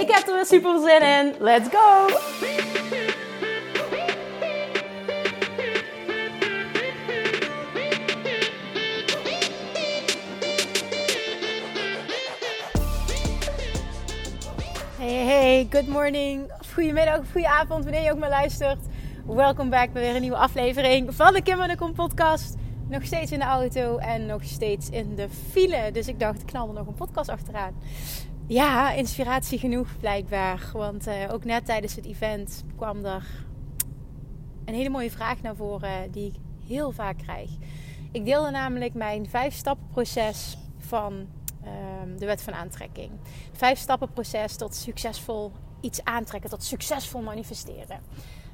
Ik heb er weer super zin in. Let's go! Hey, hey, good morning, goedemiddag of goedenavond, wanneer je ook maar luistert. Welkom back bij weer een nieuwe aflevering van de Kim en de Kom podcast. Nog steeds in de auto en nog steeds in de file. Dus ik dacht, ik knal er nog een podcast achteraan. Ja, inspiratie genoeg blijkbaar. Want uh, ook net tijdens het event kwam er een hele mooie vraag naar voren die ik heel vaak krijg. Ik deelde namelijk mijn vijf stappen proces van uh, de wet van aantrekking. Vijf stappen proces tot succesvol iets aantrekken, tot succesvol manifesteren.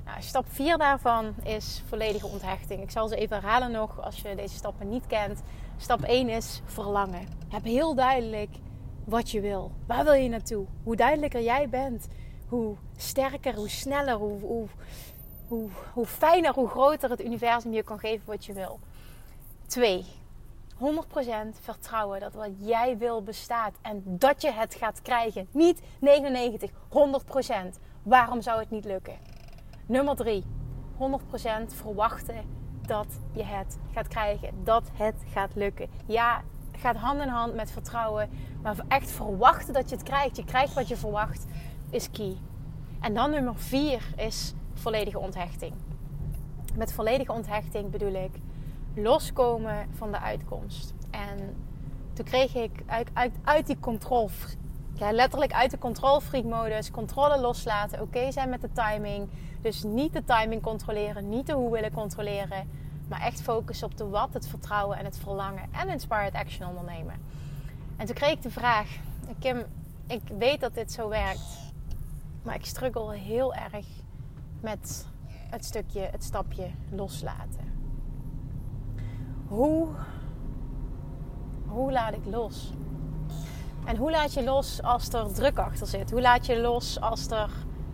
Nou, stap 4 daarvan is volledige onthechting. Ik zal ze even herhalen nog als je deze stappen niet kent. Stap 1 is verlangen. Heb heel duidelijk wat je wil. Waar wil je naartoe? Hoe duidelijker jij bent, hoe sterker, hoe sneller, hoe, hoe, hoe, fijner, hoe groter het universum je kan geven wat je wil. 2. 100% vertrouwen dat wat jij wil bestaat en dat je het gaat krijgen. Niet 99, 100%. Waarom zou het niet lukken? Nummer 3. 100% verwachten dat je het gaat krijgen. Dat het gaat lukken. Ja, gaat hand in hand met vertrouwen. Maar echt verwachten dat je het krijgt. Je krijgt wat je verwacht, is key. En dan nummer 4 is volledige onthechting. Met volledige onthechting bedoel ik loskomen van de uitkomst. En toen kreeg ik uit, uit, uit die controle, letterlijk uit de control modus, controle loslaten, oké zijn met de timing. Dus niet de timing controleren, niet de hoe willen controleren, maar echt focussen op de wat, het vertrouwen en het verlangen en inspired action ondernemen. En toen kreeg ik de vraag, Kim, ik weet dat dit zo werkt, maar ik struggle heel erg met het stukje, het stapje loslaten. Hoe, hoe laat ik los? En hoe laat je los als er druk achter zit? Hoe laat je los als er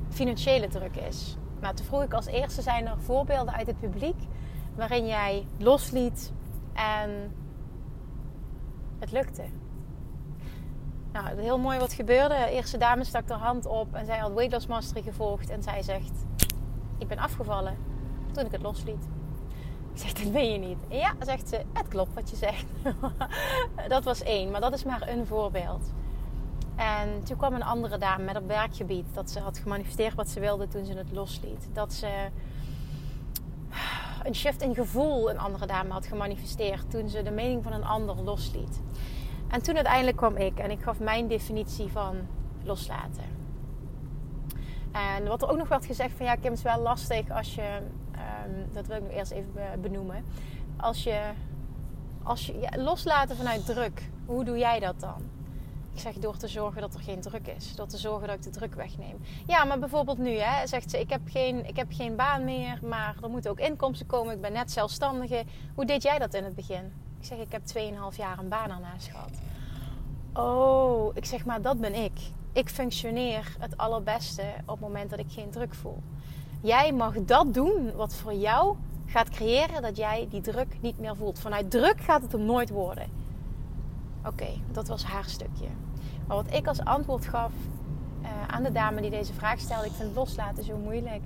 financiële druk is? Nou, toen vroeg ik als eerste: zijn er voorbeelden uit het publiek waarin jij losliet en het lukte? Nou, heel mooi wat gebeurde. De eerste dame stak haar hand op en zij had Weight Loss Mastery gevolgd. En zij zegt: Ik ben afgevallen toen ik het losliet. Ik zeg, dat weet je niet. Ja, zegt ze, het klopt wat je zegt. dat was één, maar dat is maar een voorbeeld. En toen kwam een andere dame met op werkgebied dat ze had gemanifesteerd wat ze wilde toen ze het losliet. Dat ze een shift in gevoel een andere dame had gemanifesteerd toen ze de mening van een ander losliet. En toen uiteindelijk kwam ik en ik gaf mijn definitie van loslaten. En wat er ook nog werd gezegd van ja, Kim, is wel lastig als je Ehm, dat wil ik nog eerst even benoemen. Als je, als je ja, loslaten vanuit druk, hoe doe jij dat dan? Ik zeg door te zorgen dat er geen druk is. Door te zorgen dat ik de druk wegneem. Ja, maar bijvoorbeeld nu, hè, zegt ze: ik heb, geen, ik heb geen baan meer, maar er moeten ook inkomsten komen. Ik ben net zelfstandige. Hoe deed jij dat in het begin? Ik zeg: Ik heb 2,5 jaar een baan ernaast gehad. Oh, ik zeg maar, dat ben ik. Ik functioneer het allerbeste op het moment dat ik geen druk voel. Jij mag dat doen wat voor jou gaat creëren dat jij die druk niet meer voelt. Vanuit druk gaat het hem nooit worden. Oké, dat was haar stukje. Maar wat ik als antwoord gaf uh, aan de dame die deze vraag stelde, ik vind loslaten zo moeilijk.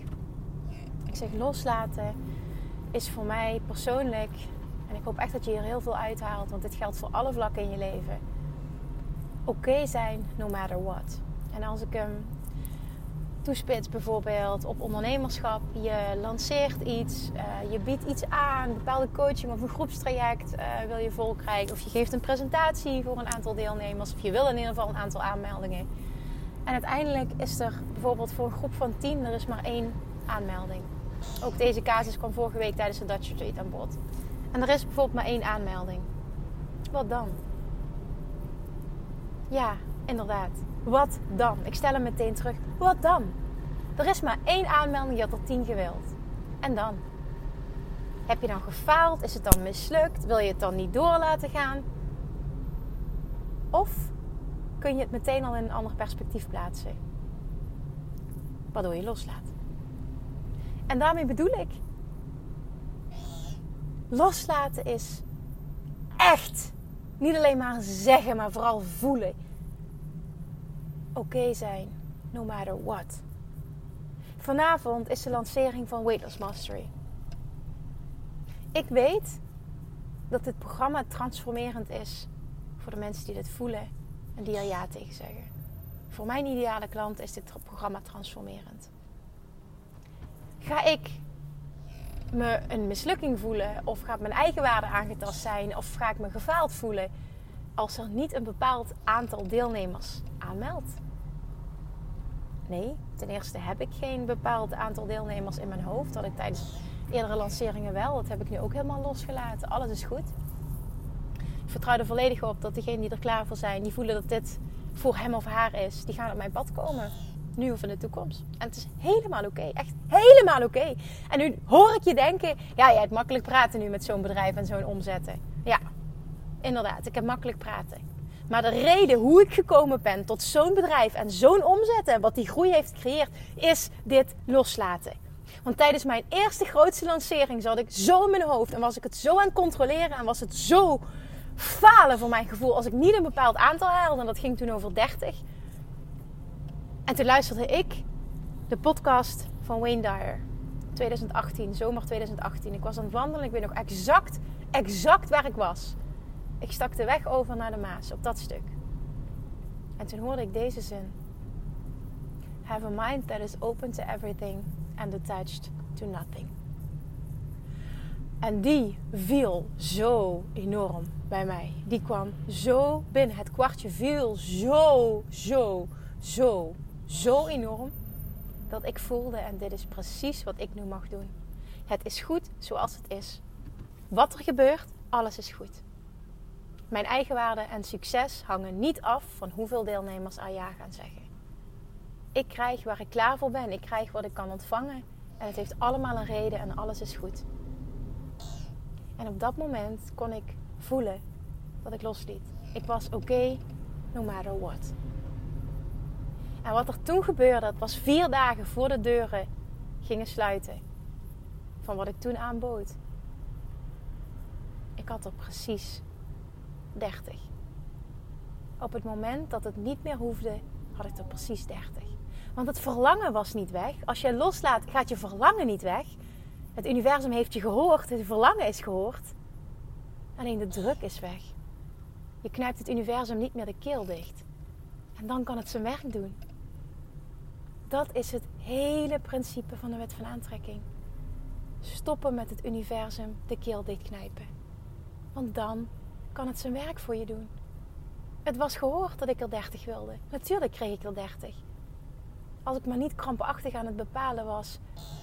Ik zeg loslaten is voor mij persoonlijk, en ik hoop echt dat je hier heel veel uithaalt, want dit geldt voor alle vlakken in je leven. Oké zijn, no matter what. En als ik hem toespits bijvoorbeeld op ondernemerschap. Je lanceert iets, uh, je biedt iets aan, een bepaalde coaching of een groepstraject uh, wil je vol krijgen. Of je geeft een presentatie voor een aantal deelnemers. Of je wil in ieder geval een aantal aanmeldingen. En uiteindelijk is er bijvoorbeeld voor een groep van 10 er is maar één aanmelding. Ook deze casus kwam vorige week tijdens de Dutch Retreat aan bod. En er is bijvoorbeeld maar één aanmelding. Wat dan? Ja, Inderdaad. Wat dan? Ik stel hem meteen terug. Wat dan? Er is maar één aanmelding, je had er tien gewild. En dan? Heb je dan gefaald? Is het dan mislukt? Wil je het dan niet door laten gaan? Of kun je het meteen al in een ander perspectief plaatsen? Waardoor je loslaat. En daarmee bedoel ik. Loslaten is echt niet alleen maar zeggen, maar vooral voelen. Oké zijn, no matter what. Vanavond is de lancering van Weightless Mastery. Ik weet dat dit programma transformerend is voor de mensen die dit voelen en die er ja tegen zeggen. Voor mijn ideale klant is dit programma transformerend. Ga ik me een mislukking voelen of gaat mijn eigen waarde aangetast zijn of ga ik me gefaald voelen als er niet een bepaald aantal deelnemers aanmeldt? Nee, ten eerste heb ik geen bepaald aantal deelnemers in mijn hoofd. Dat ik tijdens eerdere lanceringen wel. Dat heb ik nu ook helemaal losgelaten. Alles is goed. Ik vertrouw er volledig op dat degenen die er klaar voor zijn, die voelen dat dit voor hem of haar is, die gaan op mijn pad komen. Nu of in de toekomst. En het is helemaal oké. Echt helemaal oké. En nu hoor ik je denken, ja, jij hebt makkelijk praten nu met zo'n bedrijf en zo'n omzetten. Ja, inderdaad. Ik heb makkelijk praten. Maar de reden hoe ik gekomen ben tot zo'n bedrijf en zo'n omzet en wat die groei heeft gecreëerd, is dit loslaten. Want tijdens mijn eerste grootste lancering zat ik zo in mijn hoofd en was ik het zo aan het controleren en was het zo falen voor mijn gevoel als ik niet een bepaald aantal haalde. En dat ging toen over 30. En toen luisterde ik de podcast van Wayne Dyer. 2018, zomer 2018. Ik was aan het wandelen. Ik weet nog exact, exact waar ik was. Ik stak de weg over naar de Maas, op dat stuk. En toen hoorde ik deze zin. Have a mind that is open to everything and attached to nothing. En die viel zo enorm bij mij. Die kwam zo binnen. Het kwartje viel zo, zo, zo, zo enorm. Dat ik voelde, en dit is precies wat ik nu mag doen. Het is goed zoals het is. Wat er gebeurt, alles is goed. Mijn eigenwaarde en succes hangen niet af van hoeveel deelnemers aan ja gaan zeggen. Ik krijg waar ik klaar voor ben. Ik krijg wat ik kan ontvangen. En het heeft allemaal een reden en alles is goed. En op dat moment kon ik voelen dat ik losliet. Ik was oké, no matter what. En wat er toen gebeurde, dat was vier dagen voor de deuren gingen sluiten. Van wat ik toen aanbood. Ik had er precies 30. Op het moment dat het niet meer hoefde, had ik er precies 30. Want het verlangen was niet weg. Als je loslaat, gaat je verlangen niet weg. Het universum heeft je gehoord, het verlangen is gehoord. Alleen de druk is weg. Je knijpt het universum niet meer de keel dicht. En dan kan het zijn werk doen. Dat is het hele principe van de wet van aantrekking. Stoppen met het universum de keel dichtknijpen. Want dan kan het zijn werk voor je doen. Het was gehoord dat ik er 30 wilde. Natuurlijk kreeg ik er 30 als ik maar niet krampachtig aan het bepalen was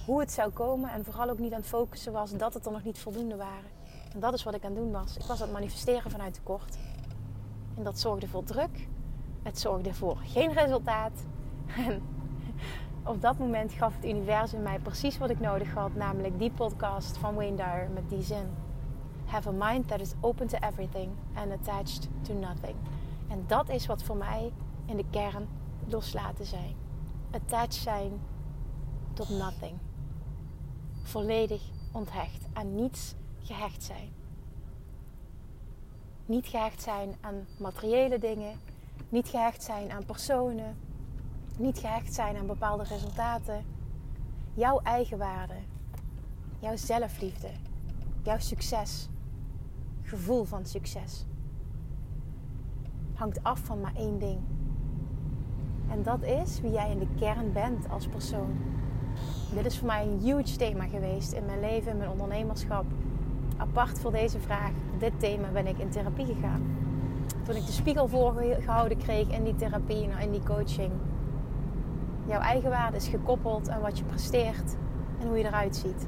hoe het zou komen en vooral ook niet aan het focussen was dat het er nog niet voldoende waren. En dat is wat ik aan het doen was. Ik was aan het manifesteren vanuit tekort. En dat zorgde voor druk. Het zorgde voor geen resultaat. En op dat moment gaf het universum mij precies wat ik nodig had, namelijk die podcast van Wayne Dyer met die zin. Have a mind that is open to everything and attached to nothing. En dat is wat voor mij in de kern loslaten zijn attached zijn tot nothing. Volledig onthecht, aan niets gehecht zijn. Niet gehecht zijn aan materiële dingen, niet gehecht zijn aan personen, niet gehecht zijn aan bepaalde resultaten. Jouw eigenwaarde, jouw zelfliefde, jouw succes, gevoel van succes hangt af van maar één ding en dat is wie jij in de kern bent als persoon. Dit is voor mij een huge thema geweest in mijn leven, in mijn ondernemerschap. Apart voor deze vraag, dit thema, ben ik in therapie gegaan. Toen ik de spiegel voorgehouden kreeg in die therapie, nou, in die coaching. Jouw eigen waarde is gekoppeld aan wat je presteert en hoe je eruit ziet.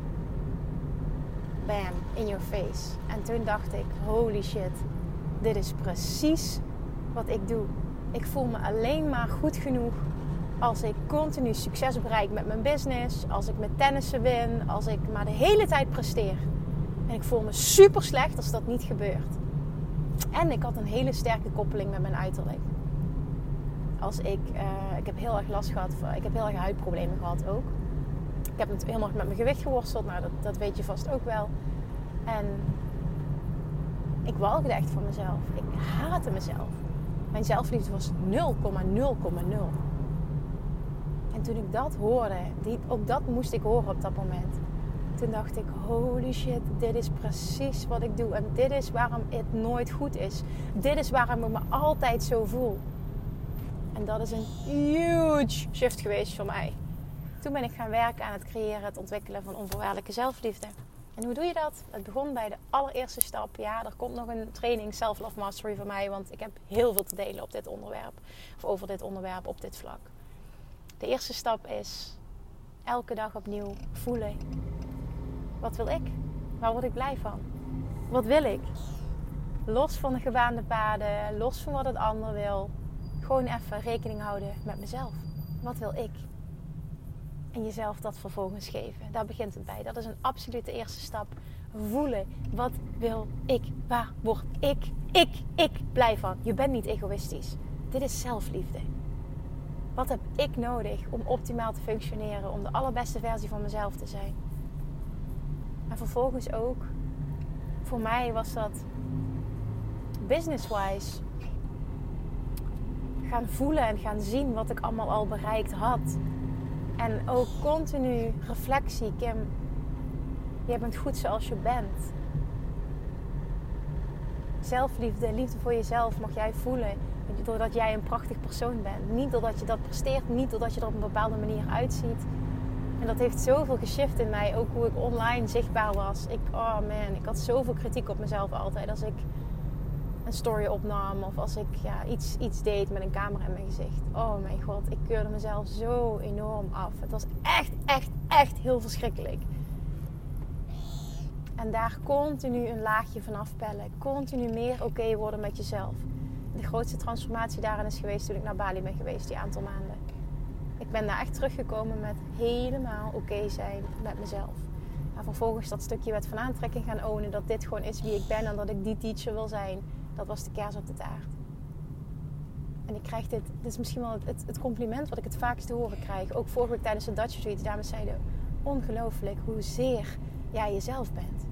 Bam, in your face. En toen dacht ik, holy shit, dit is precies wat ik doe Ik voel me alleen maar goed genoeg als ik continu succes bereik met mijn business, als ik met tennissen win, als ik maar de hele tijd presteer. En ik voel me super slecht als dat niet gebeurt. En ik had een hele sterke koppeling met mijn uiterlijk. Als ik, uh, ik heb heel erg last gehad, ik heb heel erg huidproblemen gehad ook. Ik heb natuurlijk helemaal met mijn gewicht geworsteld, nou dat, dat weet je vast ook wel. En ik walgde echt van mezelf. Ik haatte mezelf. Mijn zelfliefde was 0,0,0. En toen ik dat hoorde, die, ook dat moest ik horen op dat moment. Toen dacht ik, holy shit, dit is precies wat ik doe. En dit is waarom het nooit goed is. Dit is waarom ik me altijd zo voel. En dat is een huge shift geweest voor mij. Toen ben ik gaan werken aan het creëren, het ontwikkelen van onvoorwaardelijke zelfliefde. En hoe doe je dat? Het begon bij de allereerste stap. Ja, er komt nog een training Self-Love Mastery voor mij, want ik heb heel veel te delen op dit onderwerp. Of over dit onderwerp op dit vlak. De eerste stap is elke dag opnieuw voelen. Wat wil ik? Waar word ik blij van? Wat wil ik? Los van de gebaande paden, los van wat het ander wil. Gewoon even rekening houden met mezelf. Wat wil ik? En jezelf dat vervolgens geven. Daar begint het bij. Dat is een absolute eerste stap. Voelen. Wat wil ik? Waar word ik, ik, ik blij van? Je bent niet egoïstisch. Dit is zelfliefde. Wat heb ik nodig om optimaal te functioneren? Om de allerbeste versie van mezelf te zijn? En vervolgens ook, voor mij was dat business-wise gaan voelen en gaan zien wat ik allemaal al bereikt had. En ook continu reflectie. Kim, je bent goed zoals je bent. Zelfliefde, liefde voor jezelf mag jij voelen. Doordat jij een prachtig persoon bent. Niet doordat je dat presteert, niet doordat je er op een bepaalde manier uitziet. En dat heeft zoveel geshift in mij. Ook hoe ik online zichtbaar was. Ik, oh man, ik had zoveel kritiek op mezelf altijd. Als ik een story opnam of als ik ja, iets, iets deed met een camera in mijn gezicht. Oh mijn god, ik keurde mezelf zo enorm af. Het was echt, echt, echt heel verschrikkelijk. En daar continu een laagje van afpellen. Continu meer oké worden met jezelf. De grootste transformatie daarin is geweest toen ik naar Bali ben geweest, die aantal maanden. Ik ben daar echt teruggekomen met helemaal oké zijn met mezelf. En vervolgens dat stukje wet van aantrekking gaan ownen. Dat dit gewoon is wie ik ben en dat ik die teacher wil zijn dat was de kaas op de taart. En ik krijg dit, dit is misschien wel het, compliment wat ik het vaakst te horen krijg. Ook vorige week tijdens de Dutch Retreat, dames zeiden, ongelooflijk hoezeer jij jezelf bent.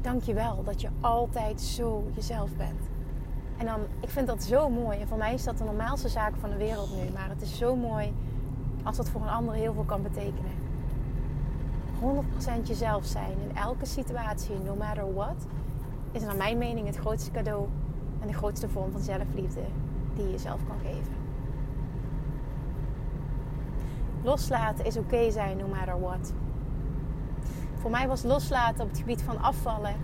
Dank je wel dat je altijd zo jezelf bent. En dan, ik vind dat zo mooi. En voor mij is dat de normaalste zaak van de wereld nu. Maar het is zo mooi als dat voor een ander heel veel kan betekenen. 100% jezelf zijn in elke situatie, no matter what is naar mijn mening het grootste cadeau en de grootste vorm van zelfliefde die je jezelf kan geven. Loslaten is oké zijn, no matter what. Voor mij was loslaten op het gebied van afvallen.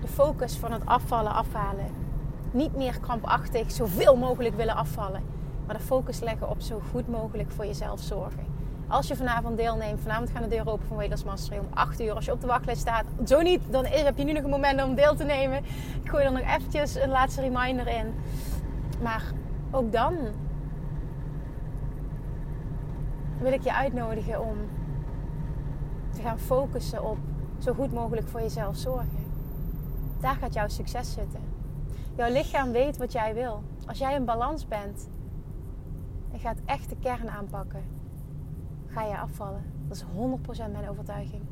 De focus van het afvallen afhalen. Niet meer krampachtig zoveel mogelijk willen afvallen. Maar de focus leggen op zo goed mogelijk voor jezelf zorgen. Als je vanavond deelneemt, vanavond gaan de deuren open van Weightless Mastery om 8 uur. Als je op de wachtlijst staat, zo niet, dan heb je nu nog een moment om deel te nemen. Ik gooi er nog eventjes een laatste reminder in. Maar ook dan wil ik je uitnodigen om te gaan focussen op zo goed mogelijk voor jezelf zorgen. Daar gaat jouw succes zitten. Jouw lichaam weet wat jij wil. Als jij in balans bent en gaat echt de kern aanpakken ga je afvallen. Dat is 100% mijn overtuiging.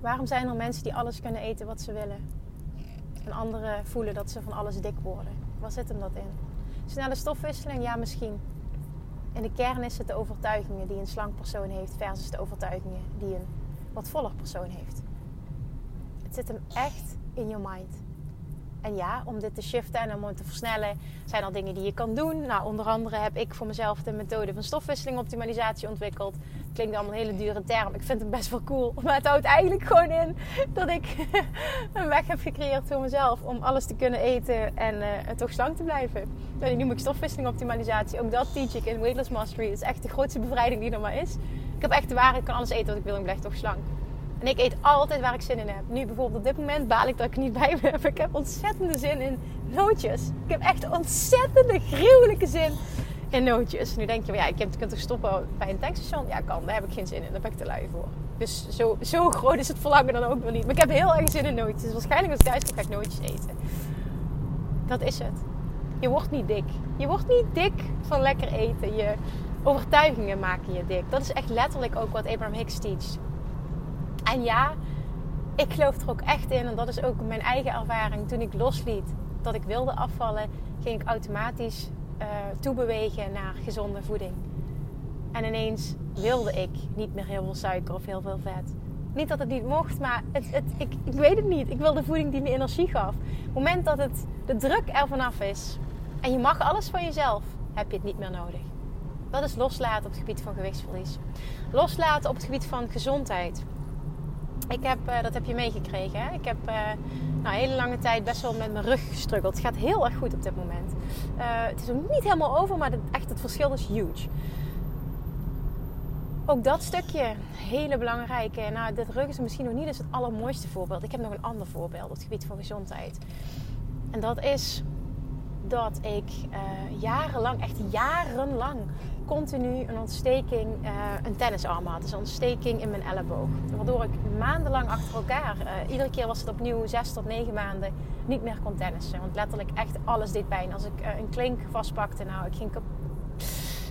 Waarom zijn er mensen die alles kunnen eten wat ze willen? En anderen voelen dat ze van alles dik worden. Waar zit hem dat in? Snelle stofwisseling? Ja, misschien. In de kern is het de overtuigingen die een slank persoon heeft versus de overtuigingen die een wat voller persoon heeft. Het zit hem echt in je mind. En ja, om dit te shiften en om het te versnellen, zijn er dingen die je kan doen. Nou, onder andere heb ik voor mezelf de methode van stofwisseling optimalisatie ontwikkeld. Klinkt allemaal een hele dure term. Ik vind het best wel cool. Maar het houdt eigenlijk gewoon in dat ik een weg heb gecreëerd voor mezelf om alles te kunnen eten en uh, toch slank te blijven. En die noem ik stofwisseling optimalisatie. Ook dat teach ik in Weightless Mastery. Het is echt de grootste bevrijding die er maar is. Ik heb echt de waarheid, ik kan alles eten wat ik wil en blijf toch slank. En ik eet altijd waar ik zin in heb. Nu bijvoorbeeld op dit moment baal ik dat ik niet bij ben. Ik heb ontzettende zin in nootjes. Ik heb echt ontzettende gruwelijke zin in nootjes. Nu denk je, ja, ik kunt toch stoppen bij een tankstation? Ja, kan. Daar heb ik geen zin in. Daar ben ik te lui voor. Dus zo, zo groot is het verlangen dan ook wel niet. Maar ik heb heel erg zin in nootjes. Dus waarschijnlijk als ik thuis kom, ga ik nootjes eten. Dat is het. Je wordt niet dik. Je wordt niet dik van lekker eten. Je overtuigingen maken je dik. Dat is echt letterlijk ook wat Abraham Hicks teacht. En ja, ik geloof er ook echt in. En dat is ook mijn eigen ervaring. Toen ik losliet dat ik wilde afvallen, ging ik automatisch uh, toebewegen naar gezonde voeding. En ineens wilde ik niet meer heel veel suiker of heel veel vet. Niet dat het niet mocht, maar het, het, ik, ik weet het niet. Ik wilde voeding die me energie gaf. Op het moment dat het, de druk er vanaf is en je mag alles van jezelf, heb je het niet meer nodig. Dat is loslaten op het gebied van gewichtsverlies. Loslaten op het gebied van gezondheid. Ik heb, uh, dat heb je meegekregen. Ik heb uh, nou, een hele lange tijd best wel met mijn rug gestruggeld. Het gaat heel erg goed op dit moment. Uh, het is ook niet helemaal over, maar echt het verschil is huge. Ook dat stukje, hele belangrijke. Nou, dit rug is misschien nog niet eens het allermooiste voorbeeld. Ik heb nog een ander voorbeeld op het gebied van gezondheid. En dat is dat ik jarenlang, echt jarenlang, continu een ontsteking, uh, een tennisarm had. Dus een ontsteking in mijn elleboog. Waardoor ik maandenlang achter elkaar, uh, iedere keer was het opnieuw zes tot negen maanden, niet meer kon tennissen. Want letterlijk echt alles deed pijn. Als ik uh, een klink vastpakte, nou, ik ging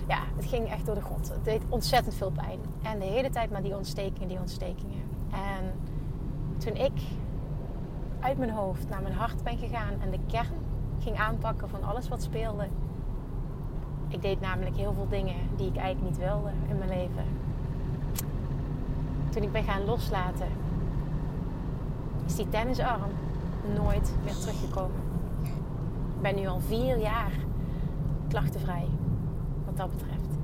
ja, het ging echt door de grond. Het deed ontzettend veel pijn. En de hele tijd maar die ontstekingen, die ontstekingen. En toen ik uit mijn hoofd naar mijn hart ben gegaan en de kern ging aanpakken van alles wat speelde, ik deed namelijk heel veel dingen die ik eigenlijk niet wilde in mijn leven. Toen ik ben gaan loslaten, is die tennisarm nooit meer teruggekomen. Ik ben nu al vier jaar klachtenvrij, wat dat betreft.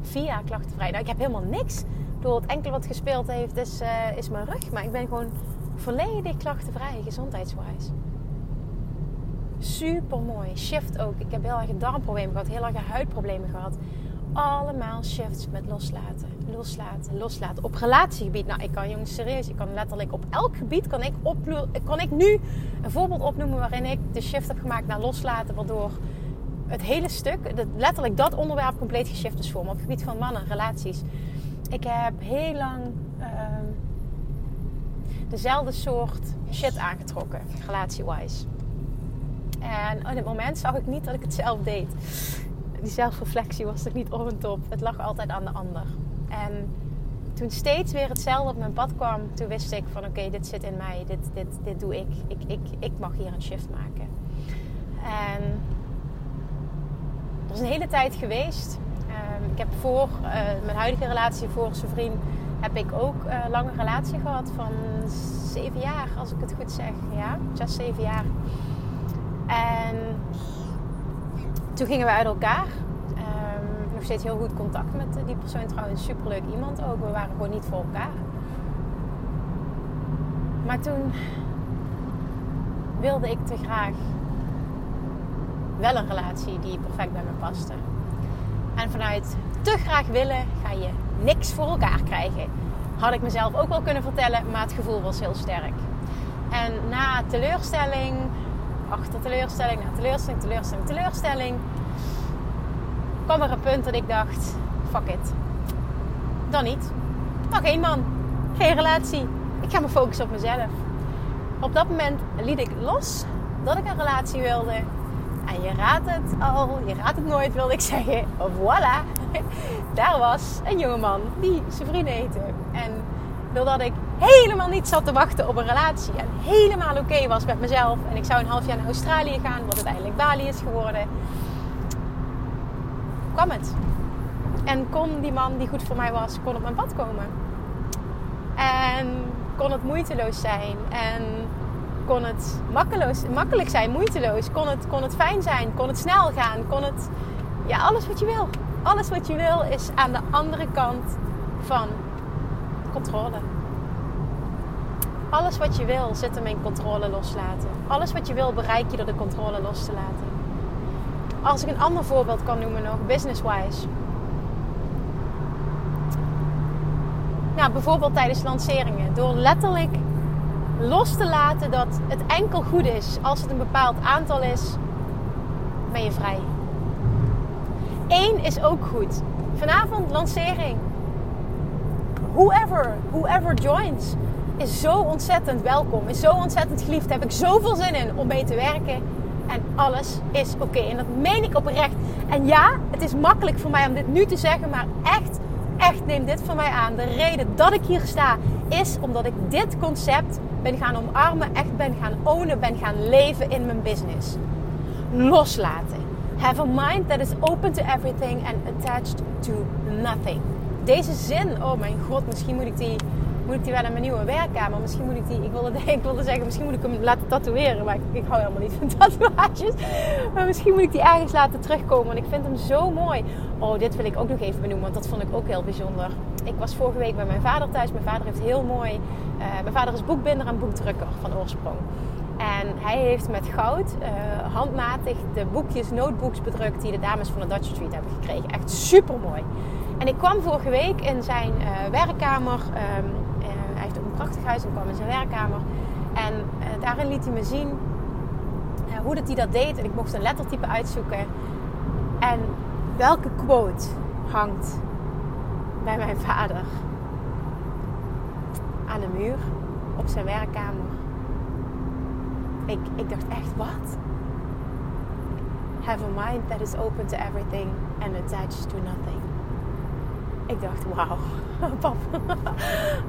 Vier jaar klachtenvrij. Nou, ik heb helemaal niks. Door het enkele wat gespeeld heeft, is, uh, is mijn rug. Maar ik ben gewoon volledig klachtenvrij, gezondheidswijs super mooi. Shift ook. Ik heb heel erg darmproblemen gehad, heel erg huidproblemen gehad. Allemaal shifts met loslaten, loslaten, loslaten. Op relatiegebied, nou ik kan jongens serieus, ik kan letterlijk op elk gebied kan ik, op, kan ik nu een voorbeeld opnoemen waarin ik de shift heb gemaakt naar loslaten, waardoor het hele stuk, letterlijk dat onderwerp compleet geshift is voor me. Op het gebied van mannen, relaties. Ik heb heel lang ehm, dezelfde soort shit aangetrokken, relatie-wise. En op het moment zag ik niet dat ik het zelf deed. Die zelfreflectie was er niet op en top. Het lag altijd aan de ander. En toen steeds weer hetzelfde op mijn pad kwam, toen wist ik van oké, dit zit in mij, dit, dit, dit doe ik. ik. Ik, ik. mag hier een shift maken. En dat is een hele tijd geweest. Um, ik heb voor uh, mijn huidige relatie, voor zijn vriend, heb ik ook uh, lange relatie gehad van zeven jaar, als ik het goed zeg. Ja, zes, zeven jaar. En toen gingen we uit elkaar. Um, nog steeds heel goed contact met die persoon. Trouwens, superleuk iemand ook. We waren gewoon niet voor elkaar. Maar toen wilde ik te graag wel een relatie die perfect bij me paste. En vanuit te graag willen ga je niks voor elkaar krijgen. Had ik mezelf ook wel kunnen vertellen, maar het gevoel was heel sterk. En na teleurstelling, achter teleurstelling na teleurstelling, teleurstelling, teleurstelling. kwam er een punt dat ik dacht: fuck it. Dan niet. Dan geen man. Geen relatie. Ik ga me focussen op mezelf. Op dat moment liet ik los dat ik een relatie wilde. En je raadt het al, je raadt het nooit, wilde ik zeggen. Voilà, daar was een jongeman die zijn vrienden heette. En doordat ik helemaal niet zat te wachten op een relatie. En helemaal oké was met mezelf. En ik zou een half jaar naar Australië gaan, wat uiteindelijk Bali is geworden. Kwam het. En kon die man die goed voor mij was, kon op mijn pad komen. En kon het moeiteloos zijn. En kon het makkeloos, makkelijk zijn, moeiteloos. Kon het, kon het fijn zijn, kon het snel gaan. Kon het, ja, alles wat je wil. Alles wat je wil is aan de andere kant van controle. Alles wat je wil zit hem in controle loslaten. Alles wat je wil bereik je door de controle los te laten. Als ik een ander voorbeeld kan noemen nog, business-wise. Nou, bijvoorbeeld tijdens lanceringen. Door letterlijk los te laten dat het enkel goed is als het een bepaald aantal is, ben je vrij. Eén is ook goed. Vanavond lancering. Whoever, whoever joins, is zo ontzettend welkom. Is zo ontzettend geliefd. Heb ik zoveel zin in om mee te werken. En alles is oké. En dat meen ik oprecht. En ja, het is makkelijk voor mij om dit nu te zeggen. Maar echt, echt neem dit van mij aan. De reden dat ik hier sta is omdat ik dit concept ben gaan omarmen. Echt ben gaan ownen. Ben gaan leven in mijn business. Loslaten. Have a mind that is open to everything and attached to nothing. Deze zin, oh mijn god, misschien moet ik die moet ik die wel in mijn nieuwe werkkamer. Misschien moet ik die, ik wilde, ik wilde zeggen, misschien moet ik hem laten tatoeëren. Maar ik, ik hou helemaal niet van tatoeages. Maar misschien moet ik die ergens laten terugkomen. Want ik vind hem zo mooi. Oh, dit wil ik ook nog even benoemen, want dat vond ik ook heel bijzonder. Ik was vorige week bij mijn vader thuis. Mijn vader heeft heel mooi. Uh, mijn vader is boekbinder en boekdrukker van oorsprong. En hij heeft met goud uh, handmatig de boekjes, notebooks bedrukt die de dames van de Dutch Street hebben gekregen. Echt super mooi. En ik kwam vorige week in zijn uh, werkkamer. Um, prachtig huis en kwam in zijn werkkamer. En uh, daarin liet hij me zien uh, hoe dat hij dat deed. En ik mocht een lettertype uitzoeken. En welke quote hangt bij mijn vader aan de muur op zijn werkkamer. Ik, ik dacht echt, wat? Have a mind that is open to everything and attached to nothing. Ik dacht, wauw, pap,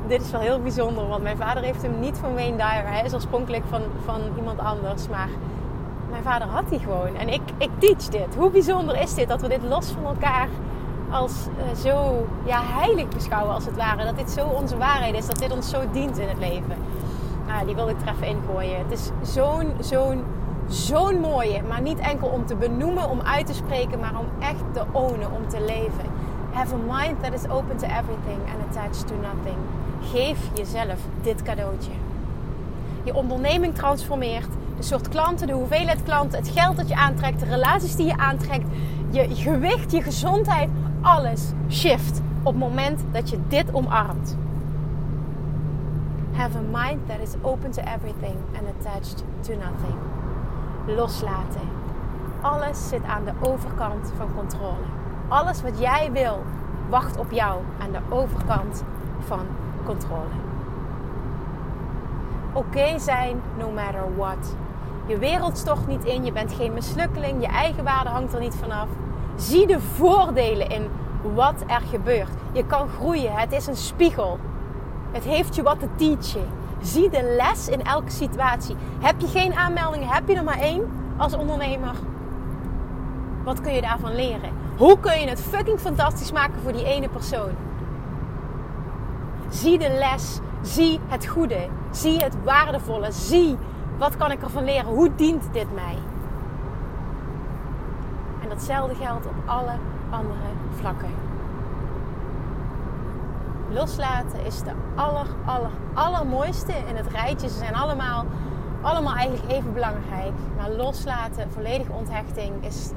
dit is wel heel bijzonder. Want mijn vader heeft hem niet van Wayne Dyer. Hij is oorspronkelijk van, van iemand anders. Maar mijn vader had die gewoon. En ik, ik teach dit. Hoe bijzonder is dit dat we dit los van elkaar als uh, zo ja, heilig beschouwen als het ware. Dat dit zo onze waarheid is. Dat dit ons zo dient in het leven. Nou, die wil ik er even ingooien. Het is zo'n, zo'n, zo'n mooie. Maar niet enkel om te benoemen, om uit te spreken. Maar om echt te ownen, om te leven. Have a mind that is open to everything and attached to nothing. Geef jezelf dit cadeautje. Je onderneming transformeert. De soort klanten, de hoeveelheid klanten, het geld dat je aantrekt, de relaties die je aantrekt, je gewicht, je gezondheid, alles shift op het moment dat je dit omarmt. Have a mind that is open to everything and attached to nothing. Loslaten. Alles zit aan de overkant van controle. Alles wat jij wil, wacht op jou aan de overkant van controle. Oké zijn, no matter what. Je wereld stort niet in, je bent geen mislukkeling, je eigen waarde hangt er niet vanaf. Zie de voordelen in wat er gebeurt. Je kan groeien, het is een spiegel. Het heeft je wat te teachen. Zie de les in elke situatie. Heb je geen aanmeldingen, heb je er maar één als ondernemer? Wat kun je daarvan leren? Hoe kun je het fucking fantastisch maken voor die ene persoon? Zie de les. Zie het goede. Zie het waardevolle. Zie wat kan ik ervan leren. Hoe dient dit mij? En datzelfde geldt op alle andere vlakken. Loslaten is de aller, aller, allermooiste in het rijtje. Ze zijn allemaal, allemaal eigenlijk even belangrijk. Maar loslaten, volledige onthechting is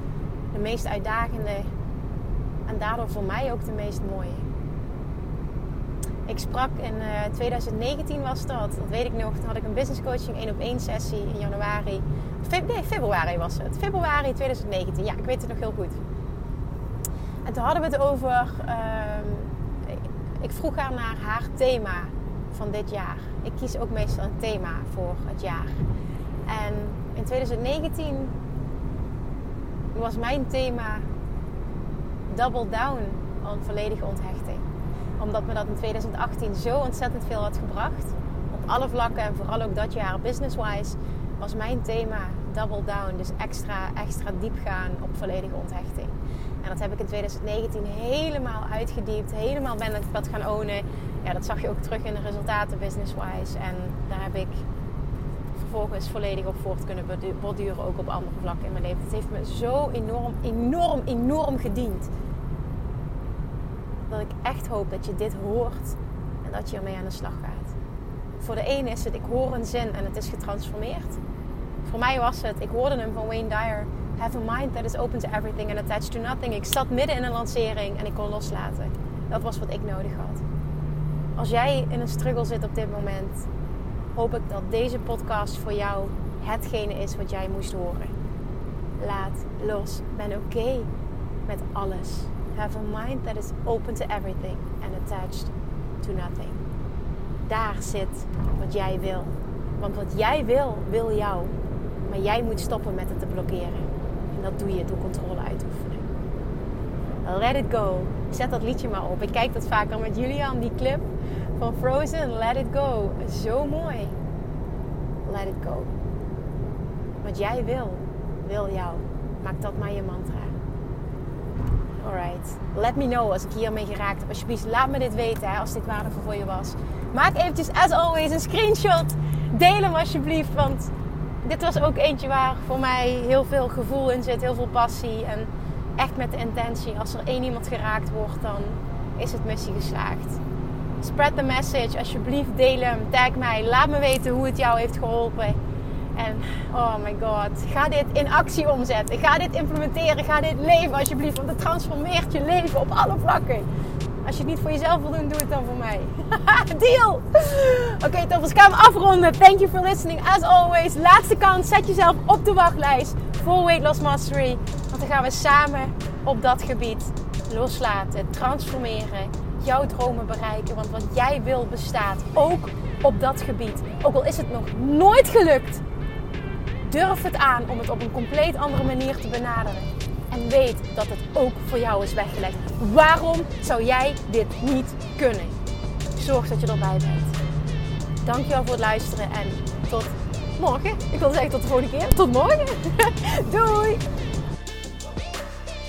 de meest uitdagende en daardoor voor mij ook de meest mooie. Ik sprak in 2019 eh, was dat, dat weet ik nog. Toen had ik een business coaching 1 op 1 sessie in januari. nee, februari was het. Februari 2019. Ja, ik weet het nog heel goed. En toen hadden we het over. Uh, ik vroeg haar naar haar thema van dit jaar. Ik kies ook meestal een thema voor het jaar. En in 2019 was mijn thema double down aan volledige onthechting. Omdat me dat in 2018 zo ontzettend veel had gebracht. Op alle vlakken en vooral ook dat jaar business-wise was mijn thema double down. Dus extra, extra diep gaan op volledige onthechting. En dat heb ik in 2019 helemaal uitgediept. Helemaal ben ik dat gaan ownen. Ja, dat zag je ook terug in de resultaten business-wise. En daar heb ik vervolgens volledig op voort kunnen borduren, ook op andere vlakken in mijn leven. Het heeft me zo enorm, enorm, enorm gediend. Dat ik echt hoop dat je dit hoort en dat je ermee aan de slag gaat. Voor de ene is het, ik hoor een zin en het is getransformeerd. Voor mij was het, ik hoorde hem van Wayne Dyer. Have a mind that is open to everything and attached to nothing. Ik zat midden in een lancering en ik kon loslaten. Dat was wat ik nodig had. Als jij in een struggle zit op dit moment, hoop ik dat deze podcast voor jou hetgene is wat jij moest horen. Laat los. Ben oké met alles. Have a mind that is open to everything and attached to nothing. Daar zit wat jij wil. Want wat jij wil, wil jou. Maar jij moet stoppen met het te blokkeren. En dat doe je door controle uit te oefenen. Let it go. Zet dat liedje maar op. Ik kijk dat vaker met Julian, die clip van Frozen. Let it go. Zo mooi. Let it go. Wat jij wil, wil jou. Maak dat maar je mantra. Alright. Let me know als ik hiermee geraakt heb. Alsjeblieft, laat me dit weten hè, als dit waardevol voor je was. Maak eventjes, as always, een screenshot. Deel hem alsjeblieft, want dit was ook eentje waar voor mij heel veel gevoel in zit, heel veel passie. En echt met de intentie, als er één iemand geraakt wordt, dan is het missie geslaagd. Spread the message, alsjeblieft deel hem, tag mij, laat me weten hoe het jou heeft geholpen. En oh my god, ga dit in actie omzetten. Ga dit implementeren, ga dit leven alsjeblieft, want het transformeert je leven op alle vlakken. Als je het niet voor jezelf wil doen, doe het dan voor mij. Deal! Oké, okay, toppers, we afronden. Thank you for listening. As always, laatste kans. Zet jezelf op de wachtlijst voor Weight Loss Mastery. Want dan gaan we samen op dat gebied loslaten, transformeren, jouw dromen bereiken. Want wat jij wil bestaat ook op dat gebied. Ook al is het nog nooit gelukt, durf het aan om het op een compleet andere manier te benaderen. En weet dat het ook voor jou is weggelegd. Waarom zou jij dit niet kunnen? Zorg dat je erbij bent. Dankjewel voor het luisteren en tot morgen. Ik wil zeggen tot de volgende keer. Tot morgen. Doei!